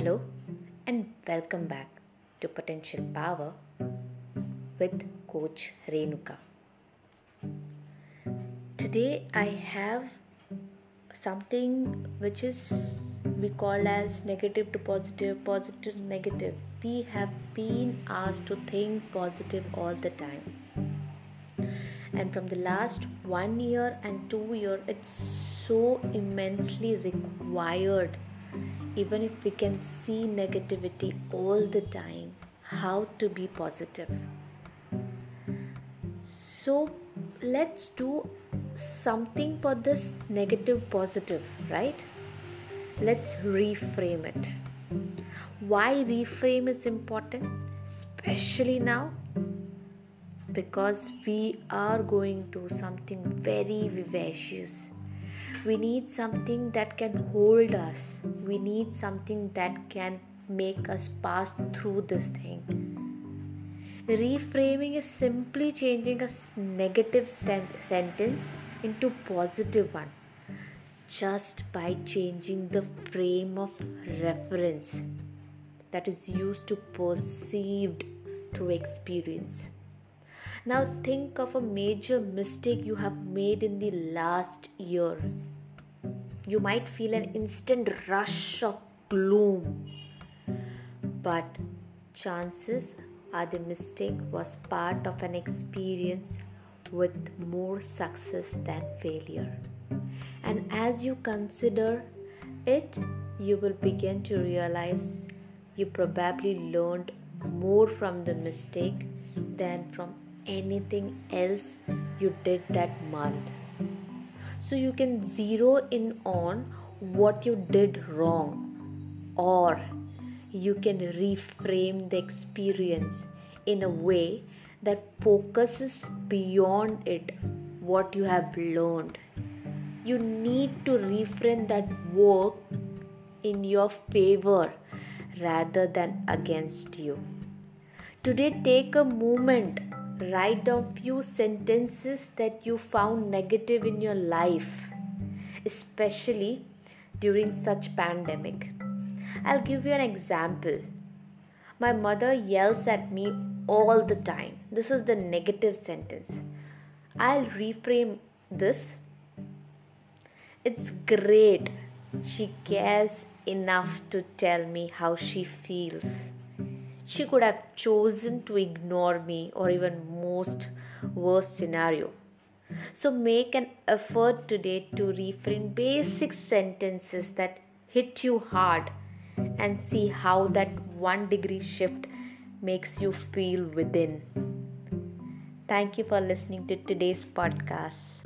Hello and welcome back to Potential Power with Coach Renuka. Today I have something which is we call as negative to positive, positive to negative. We have been asked to think positive all the time. And from the last one year and two year, it's so immensely required even if we can see negativity all the time, how to be positive. So let's do something for this negative positive, right? Let's reframe it. Why reframe is important, especially now? Because we are going to something very vivacious we need something that can hold us. We need something that can make us pass through this thing. Reframing is simply changing a negative sentence into positive one just by changing the frame of reference that is used to perceived through experience now think of a major mistake you have made in the last year. You might feel an instant rush of gloom, but chances are the mistake was part of an experience with more success than failure. And as you consider it, you will begin to realize you probably learned more from the mistake than from anything else you did that month. So you can zero in on what you did wrong, or you can reframe the experience in a way that focuses beyond it what you have learned. You need to reframe that work in your favor rather than against you. Today, take a moment write down few sentences that you found negative in your life especially during such pandemic. I'll give you an example. My mother yells at me all the time. This is the negative sentence. I'll reframe this. It's great. She cares enough to tell me how she feels she could have chosen to ignore me or even most worst scenario. So make an effort today to reframe basic sentences that hit you hard and see how that one degree shift makes you feel within. Thank you for listening to today's podcast